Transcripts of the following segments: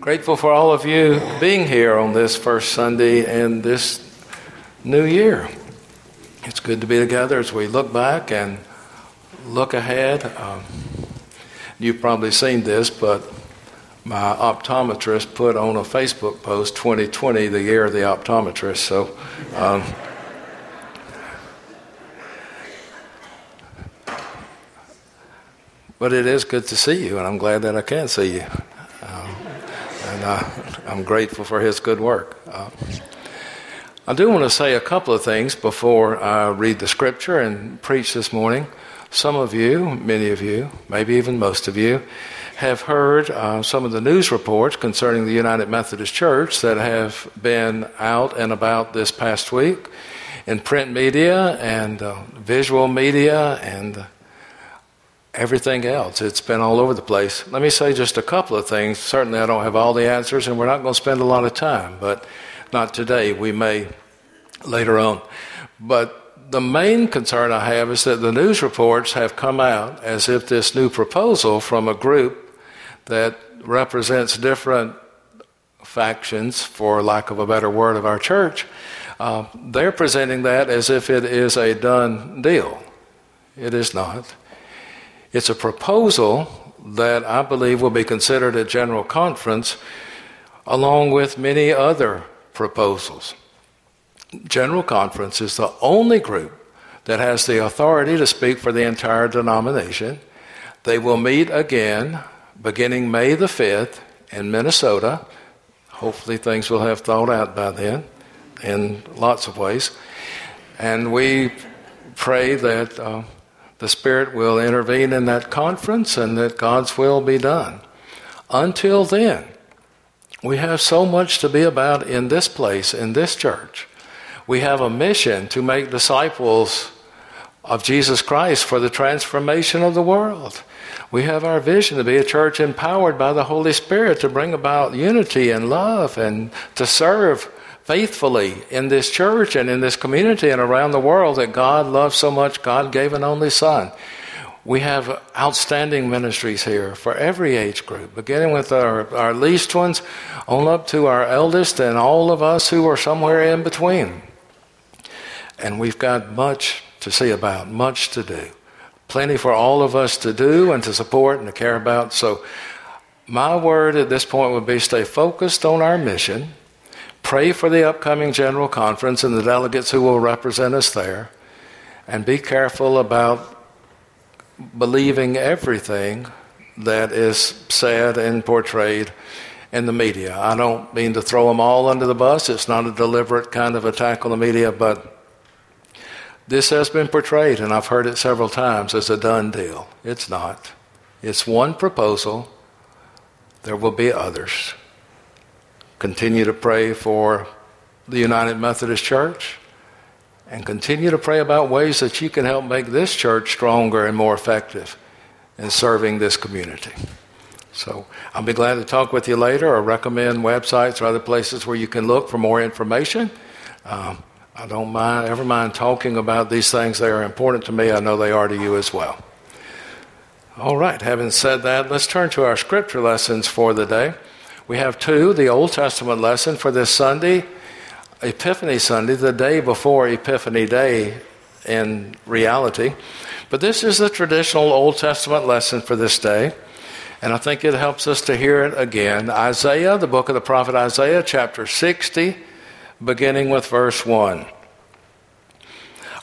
Grateful for all of you being here on this first Sunday in this new year. It's good to be together as we look back and look ahead. Um, you've probably seen this, but my optometrist put on a Facebook post 2020, the year of the optometrist. So, um, but it is good to see you, and I'm glad that I can see you. And uh, I'm grateful for his good work. Uh, I do want to say a couple of things before I read the scripture and preach this morning. Some of you, many of you, maybe even most of you, have heard uh, some of the news reports concerning the United Methodist Church that have been out and about this past week in print media and uh, visual media and everything else. It's been all over the place. Let me say just a couple of things. Certainly, I don't have all the answers, and we're not going to spend a lot of time, but not today. We may later on. But the main concern I have is that the news reports have come out as if this new proposal from a group that represents different factions, for lack of a better word, of our church, uh, they're presenting that as if it is a done deal. It is not. It's a proposal that I believe will be considered at General Conference along with many other proposals. General Conference is the only group that has the authority to speak for the entire denomination. They will meet again beginning May the 5th in Minnesota. Hopefully, things will have thawed out by then in lots of ways. And we pray that uh, the Spirit will intervene in that conference and that God's will be done. Until then, we have so much to be about in this place, in this church. We have a mission to make disciples of Jesus Christ for the transformation of the world. We have our vision to be a church empowered by the Holy Spirit to bring about unity and love and to serve faithfully in this church and in this community and around the world that God loves so much, God gave an only Son. We have outstanding ministries here for every age group, beginning with our, our least ones on up to our eldest and all of us who are somewhere in between. And we've got much to see about, much to do. Plenty for all of us to do and to support and to care about. So, my word at this point would be stay focused on our mission Pray for the upcoming General Conference and the delegates who will represent us there. And be careful about believing everything that is said and portrayed in the media. I don't mean to throw them all under the bus. It's not a deliberate kind of attack on the media, but this has been portrayed, and I've heard it several times, as a done deal. It's not. It's one proposal. There will be others. Continue to pray for the United Methodist Church and continue to pray about ways that you can help make this church stronger and more effective in serving this community. So I'll be glad to talk with you later or recommend websites or other places where you can look for more information. Um, I don't mind, ever mind talking about these things. They are important to me. I know they are to you as well. All right, having said that, let's turn to our scripture lessons for the day. We have two the Old Testament lesson for this Sunday, Epiphany Sunday, the day before Epiphany Day in reality. But this is the traditional Old Testament lesson for this day. And I think it helps us to hear it again. Isaiah, the book of the prophet Isaiah, chapter 60, beginning with verse 1.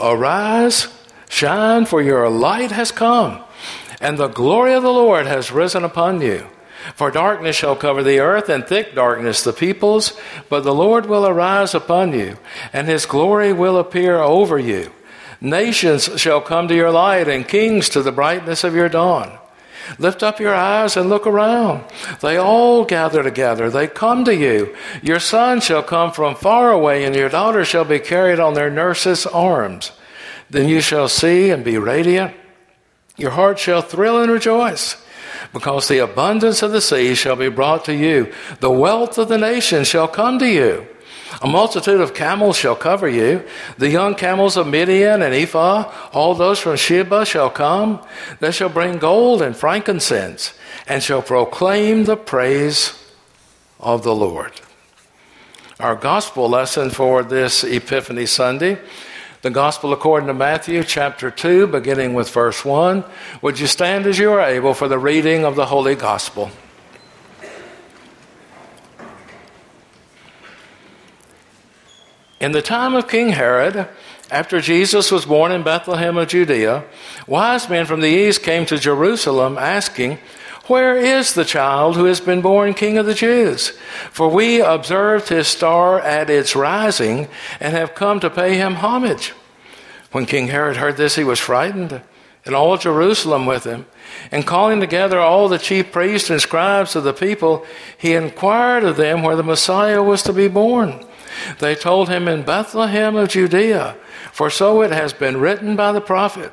Arise, shine, for your light has come, and the glory of the Lord has risen upon you. For darkness shall cover the earth, and thick darkness the peoples, but the Lord will arise upon you, and his glory will appear over you. Nations shall come to your light, and kings to the brightness of your dawn. Lift up your eyes and look around. They all gather together. They come to you. Your son shall come from far away, and your daughter shall be carried on their nurses' arms. Then you shall see and be radiant. Your heart shall thrill and rejoice because the abundance of the sea shall be brought to you. The wealth of the nations shall come to you. A multitude of camels shall cover you. The young camels of Midian and Ephah, all those from Sheba shall come. They shall bring gold and frankincense and shall proclaim the praise of the Lord. Our gospel lesson for this Epiphany Sunday, the gospel according to Matthew chapter 2, beginning with verse 1. Would you stand as you are able for the reading of the Holy Gospel? In the time of King Herod, after Jesus was born in Bethlehem of Judea, wise men from the east came to Jerusalem asking, where is the child who has been born King of the Jews? For we observed his star at its rising and have come to pay him homage. When King Herod heard this, he was frightened, and all Jerusalem with him. And calling together all the chief priests and scribes of the people, he inquired of them where the Messiah was to be born. They told him in Bethlehem of Judea, for so it has been written by the prophet.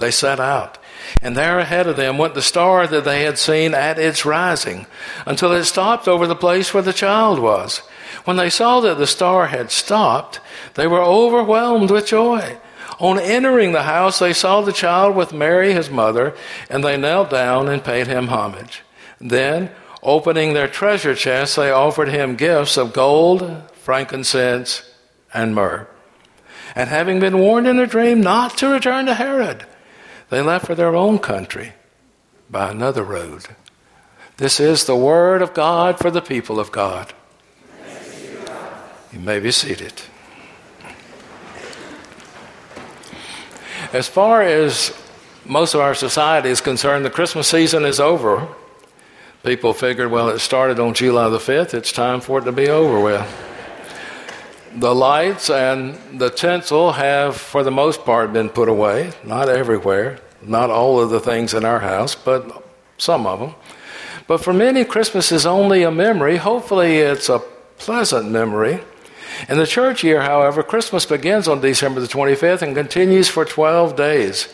they set out. And there ahead of them went the star that they had seen at its rising, until it stopped over the place where the child was. When they saw that the star had stopped, they were overwhelmed with joy. On entering the house, they saw the child with Mary, his mother, and they knelt down and paid him homage. Then, opening their treasure chests, they offered him gifts of gold, frankincense, and myrrh. And having been warned in a dream not to return to Herod, they left for their own country by another road. This is the word of God for the people of God. You may be seated. As far as most of our society is concerned, the Christmas season is over. People figured, well, it started on July the 5th, it's time for it to be over with. The lights and the tinsel have, for the most part, been put away. Not everywhere, not all of the things in our house, but some of them. But for many, Christmas is only a memory. Hopefully, it's a pleasant memory. In the church year, however, Christmas begins on December the 25th and continues for 12 days.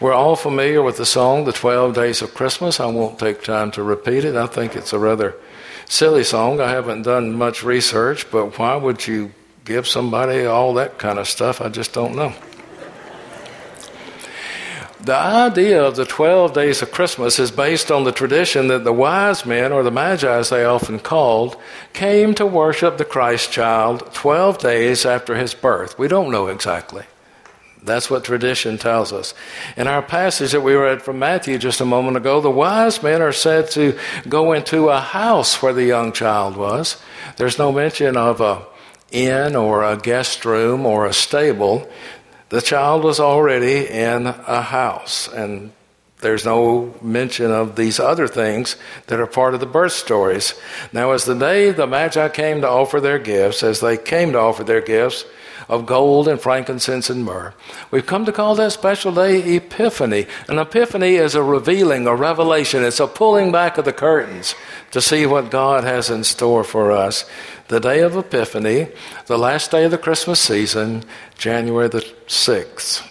We're all familiar with the song, The 12 Days of Christmas. I won't take time to repeat it. I think it's a rather silly song. I haven't done much research, but why would you give somebody all that kind of stuff. I just don't know. The idea of the 12 days of Christmas is based on the tradition that the wise men, or the magi as they often called, came to worship the Christ child 12 days after his birth. We don't know exactly. That's what tradition tells us. In our passage that we read from Matthew just a moment ago, the wise men are said to go into a house where the young child was. There's no mention of a inn or a guest room or a stable. The child was already in a house, and there's no mention of these other things that are part of the birth stories. Now, as the day the Magi came to offer their gifts, as they came to offer their gifts, of gold and frankincense and myrrh. We've come to call that special day Epiphany. An epiphany is a revealing, a revelation. It's a pulling back of the curtains to see what God has in store for us. The day of Epiphany, the last day of the Christmas season, January the 6th.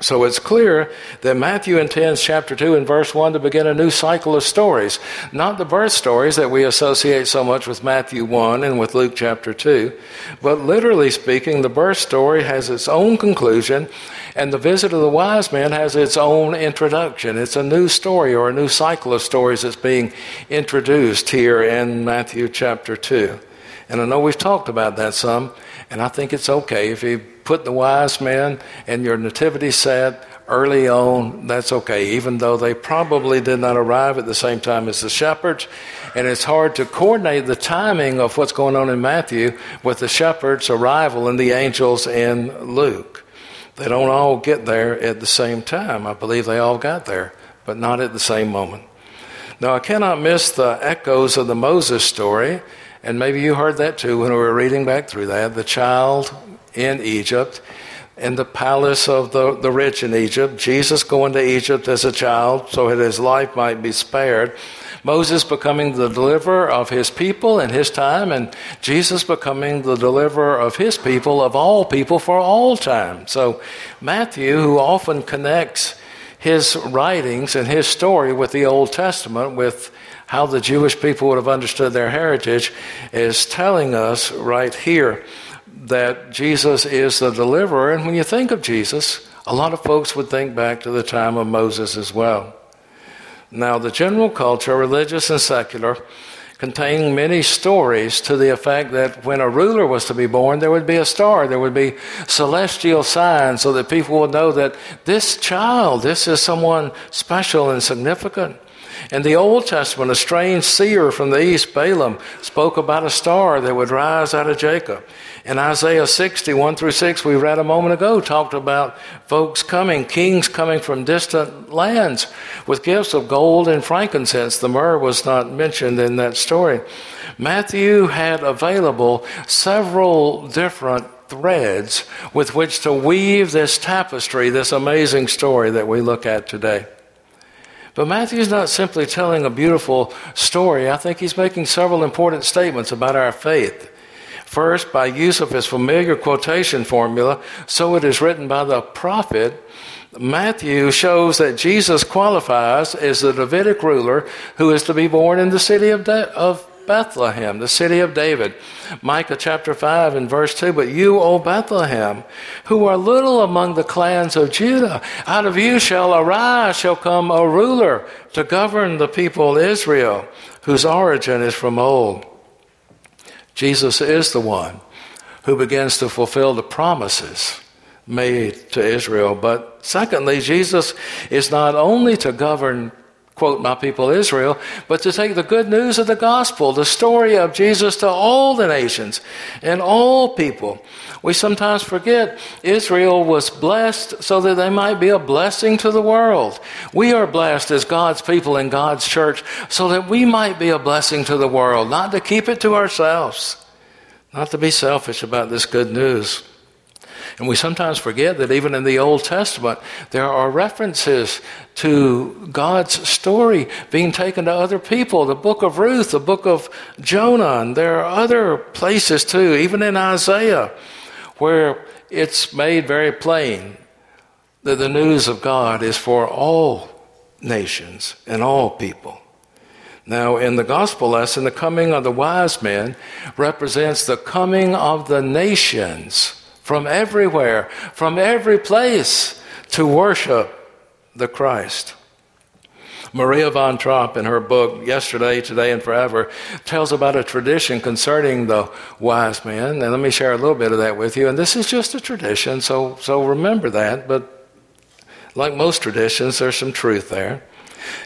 So it's clear that Matthew intends chapter 2 and verse 1 to begin a new cycle of stories. Not the birth stories that we associate so much with Matthew 1 and with Luke chapter 2, but literally speaking, the birth story has its own conclusion and the visit of the wise men has its own introduction. It's a new story or a new cycle of stories that's being introduced here in Matthew chapter 2. And I know we've talked about that some, and I think it's okay if you put the wise men in your nativity set early on, that's okay, even though they probably did not arrive at the same time as the shepherds. And it's hard to coordinate the timing of what's going on in Matthew with the shepherds' arrival and the angels in Luke. They don't all get there at the same time. I believe they all got there, but not at the same moment. Now, I cannot miss the echoes of the Moses story, and maybe you heard that too when we were reading back through that. The child in Egypt, in the palace of the, the rich in Egypt, Jesus going to Egypt as a child so that his life might be spared. Moses becoming the deliverer of his people in his time, and Jesus becoming the deliverer of his people, of all people, for all time. So, Matthew, who often connects his writings and his story with the Old Testament, with how the Jewish people would have understood their heritage, is telling us right here that Jesus is the deliverer. And when you think of Jesus, a lot of folks would think back to the time of Moses as well. Now, the general culture, religious and secular, contained many stories to the effect that when a ruler was to be born, there would be a star, there would be celestial signs so that people would know that this child, this is someone special and significant. In the Old Testament, a strange seer from the east, Balaam, spoke about a star that would rise out of Jacob. In Isaiah 61 through 6, we read a moment ago, talked about folks coming, kings coming from distant lands with gifts of gold and frankincense. The myrrh was not mentioned in that story. Matthew had available several different threads with which to weave this tapestry, this amazing story that we look at today. But Matthew's not simply telling a beautiful story. I think he's making several important statements about our faith. First, by use of his familiar quotation formula, so it is written by the prophet, Matthew shows that Jesus qualifies as the Davidic ruler who is to be born in the city of, of Bethlehem, the city of David. Micah chapter 5 and verse 2 But you, O Bethlehem, who are little among the clans of Judah, out of you shall arise, shall come a ruler to govern the people Israel, whose origin is from old. Jesus is the one who begins to fulfill the promises made to Israel. But secondly, Jesus is not only to govern, quote, my people Israel, but to take the good news of the gospel, the story of Jesus to all the nations and all people. We sometimes forget Israel was blessed so that they might be a blessing to the world. We are blessed as God's people in God's church so that we might be a blessing to the world, not to keep it to ourselves, not to be selfish about this good news. And we sometimes forget that even in the Old Testament, there are references to God's story being taken to other people. The book of Ruth, the book of Jonah, and there are other places too, even in Isaiah where it's made very plain that the news of God is for all nations and all people. Now, in the gospel lesson, the coming of the wise men represents the coming of the nations from everywhere, from every place to worship the Christ. Maria von Trapp, in her book Yesterday, Today, and Forever, tells about a tradition concerning the wise men. And let me share a little bit of that with you. And this is just a tradition, so, so remember that. But like most traditions, there's some truth there.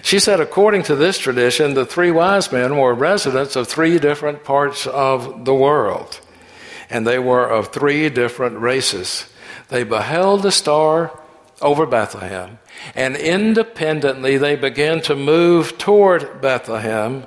She said, according to this tradition, the three wise men were residents of three different parts of the world, and they were of three different races. They beheld the star over Bethlehem and independently they began to move toward Bethlehem,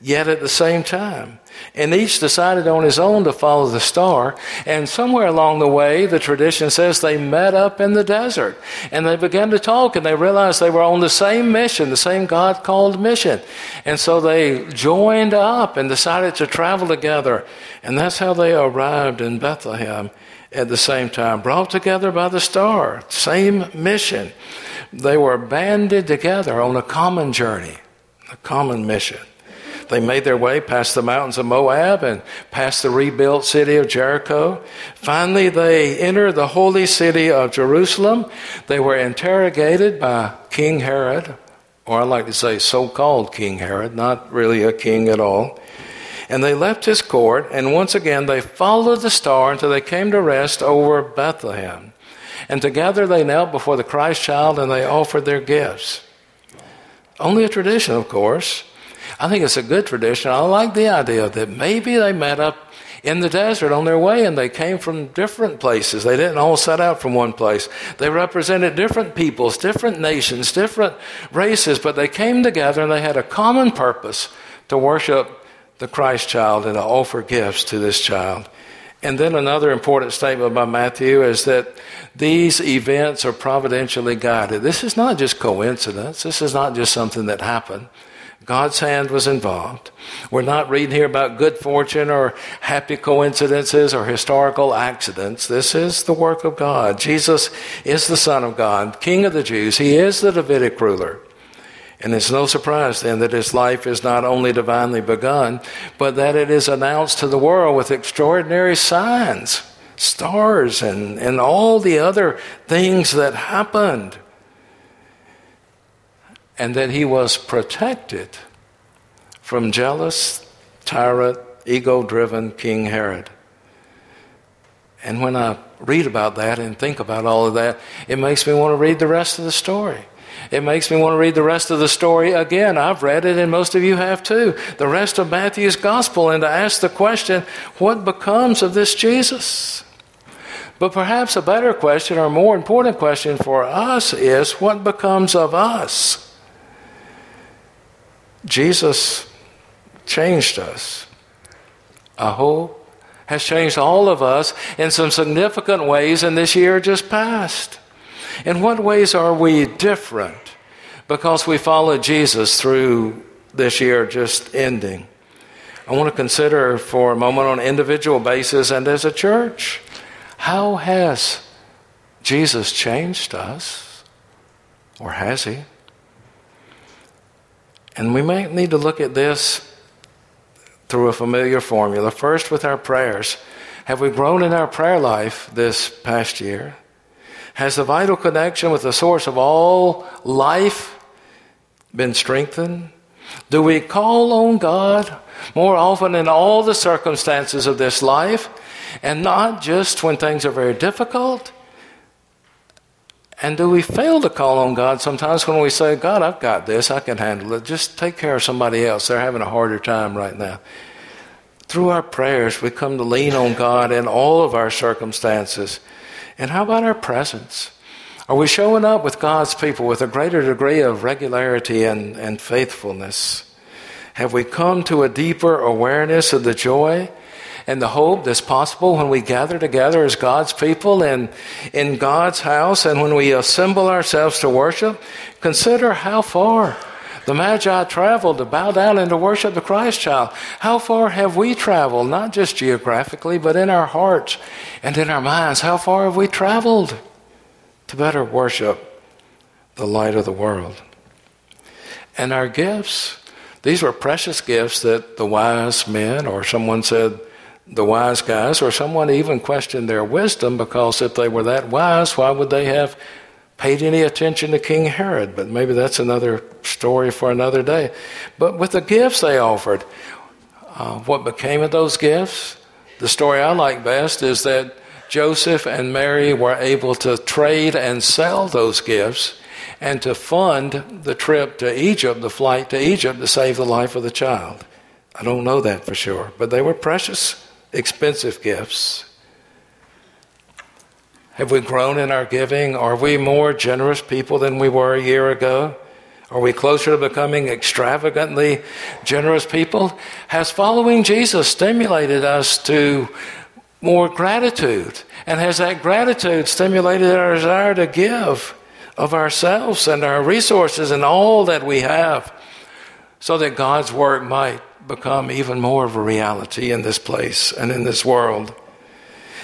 yet at the same time. And each decided on his own to follow the star. And somewhere along the way, the tradition says they met up in the desert. And they began to talk and they realized they were on the same mission, the same God called mission. And so they joined up and decided to travel together. And that's how they arrived in Bethlehem at the same time, brought together by the star, same mission. They were banded together on a common journey, a common mission. They made their way past the mountains of Moab and past the rebuilt city of Jericho. Finally, they entered the holy city of Jerusalem. They were interrogated by King Herod, or I like to say so called King Herod, not really a king at all. And they left his court, and once again they followed the star until they came to rest over Bethlehem. And together they knelt before the Christ child and they offered their gifts. Only a tradition, of course. I think it's a good tradition. I like the idea that maybe they met up in the desert on their way and they came from different places. They didn't all set out from one place. They represented different peoples, different nations, different races, but they came together and they had a common purpose to worship the Christ child and to offer gifts to this child. And then another important statement by Matthew is that these events are providentially guided. This is not just coincidence. This is not just something that happened. God's hand was involved. We're not reading here about good fortune or happy coincidences or historical accidents. This is the work of God. Jesus is the Son of God, King of the Jews. He is the Davidic ruler. And it's no surprise then that his life is not only divinely begun, but that it is announced to the world with extraordinary signs, stars, and, and all the other things that happened and that he was protected from jealous, tyrant, ego driven King Herod. And when I read about that and think about all of that, it makes me want to read the rest of the story. It makes me want to read the rest of the story again. I've read it, and most of you have too. The rest of Matthew's gospel, and to ask the question what becomes of this Jesus? But perhaps a better question, or more important question for us, is what becomes of us? Jesus changed us. Hope has changed all of us in some significant ways in this year just past. In what ways are we different because we followed Jesus through this year just ending? I want to consider for a moment on an individual basis and as a church. How has Jesus changed us? Or has he? And we might need to look at this through a familiar formula. First, with our prayers. Have we grown in our prayer life this past year? Has the vital connection with the source of all life been strengthened? Do we call on God more often in all the circumstances of this life and not just when things are very difficult and do we fail to call on God sometimes when we say, God, I've got this, I can handle it. Just take care of somebody else. They're having a harder time right now. Through our prayers, we come to lean on God in all of our circumstances. And how about our presence? Are we showing up with God's people with a greater degree of regularity and, and faithfulness? Have we come to a deeper awareness of the joy and the hope that's possible when we gather together as God's people and in God's house and when we assemble ourselves to worship, consider how far the Magi traveled to bow down and to worship the Christ child. How far have we traveled, not just geographically, but in our hearts and in our minds? How far have we traveled to better worship the light of the world? And our gifts, these were precious gifts that the wise men, or someone said, the wise guys, or someone even questioned their wisdom because if they were that wise, why would they have paid any attention to King Herod? But maybe that's another story for another day. But with the gifts they offered, uh, what became of those gifts? The story I like best is that Joseph and Mary were able to trade and sell those gifts and to fund the trip to Egypt, the flight to Egypt to save the life of the child. I don't know that for sure, but they were precious expensive gifts? Have we grown in our giving? Are we more generous people than we were a year ago? Are we closer to becoming extravagantly generous people? Has following Jesus stimulated us to more gratitude? And has that gratitude stimulated our desire to give of ourselves and our resources and all that we have so that God's work might become even more of a reality in this place and in this world.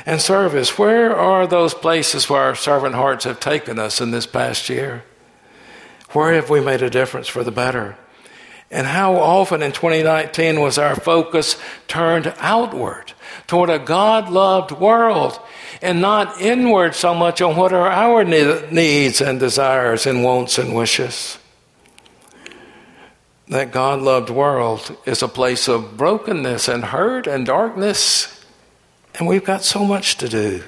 And service, where are those places where our servant hearts have taken us in this past year? Where have we made a difference for the better? And how often in 2019 was our focus turned outward toward a God loved world and not inward so much on what are our needs and desires and wants and wishes? That God loved world is a place of brokenness and hurt and darkness, and we've got so much to do.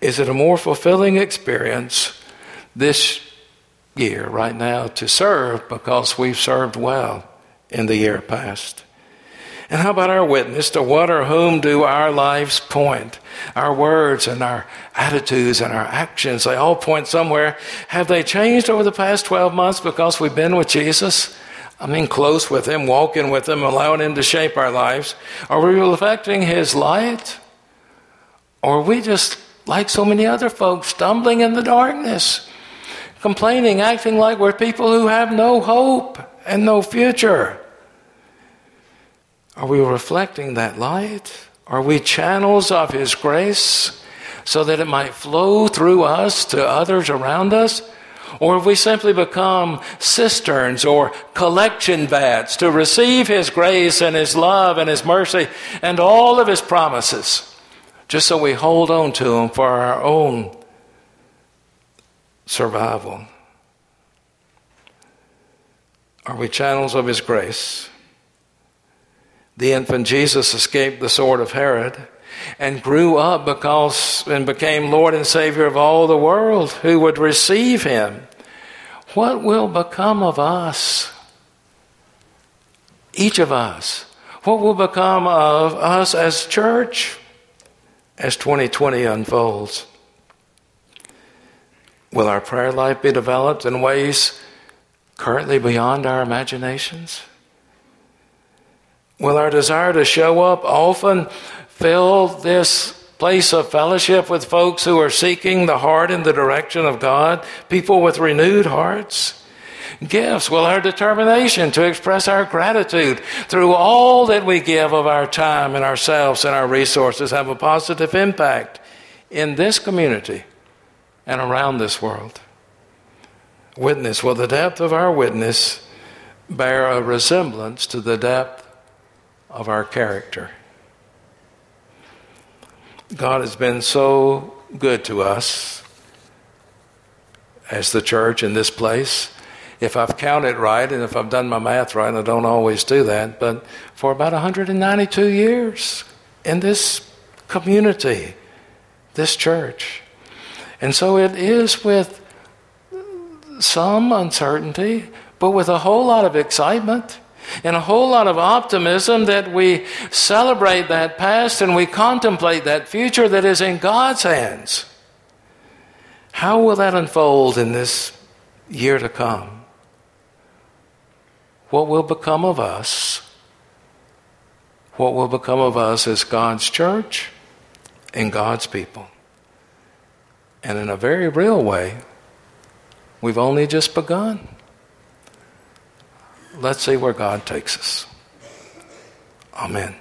Is it a more fulfilling experience this year, right now, to serve because we've served well in the year past? And how about our witness? To what or whom do our lives point? Our words and our attitudes and our actions, they all point somewhere. Have they changed over the past 12 months because we've been with Jesus? I mean, close with Him, walking with Him, allowing Him to shape our lives? Are we reflecting His light? Or are we just like so many other folks, stumbling in the darkness, complaining, acting like we're people who have no hope and no future. Are we reflecting that light? Are we channels of His grace so that it might flow through us to others around us? Or have we simply become cisterns or collection vats to receive His grace and His love and His mercy and all of His promises, just so we hold on to them for our own survival? Are we channels of His grace? The infant Jesus escaped the sword of Herod and grew up because and became Lord and Savior of all the world who would receive him. What will become of us? Each of us. What will become of us as church as 2020 unfolds? Will our prayer life be developed in ways currently beyond our imaginations? Will our desire to show up often fill this place of fellowship with folks who are seeking the heart in the direction of God, people with renewed hearts? Gifts. Will our determination to express our gratitude through all that we give of our time and ourselves and our resources have a positive impact in this community and around this world? Witness. Will the depth of our witness bear a resemblance to the depth of our character. God has been so good to us as the church in this place. If I've counted right and if I've done my math right, I don't always do that, but for about 192 years in this community, this church. And so it is with some uncertainty, but with a whole lot of excitement and a whole lot of optimism that we celebrate that past and we contemplate that future that is in God's hands. How will that unfold in this year to come? What will become of us? What will become of us as God's church and God's people? And in a very real way, we've only just begun let's see where God takes us. Amen.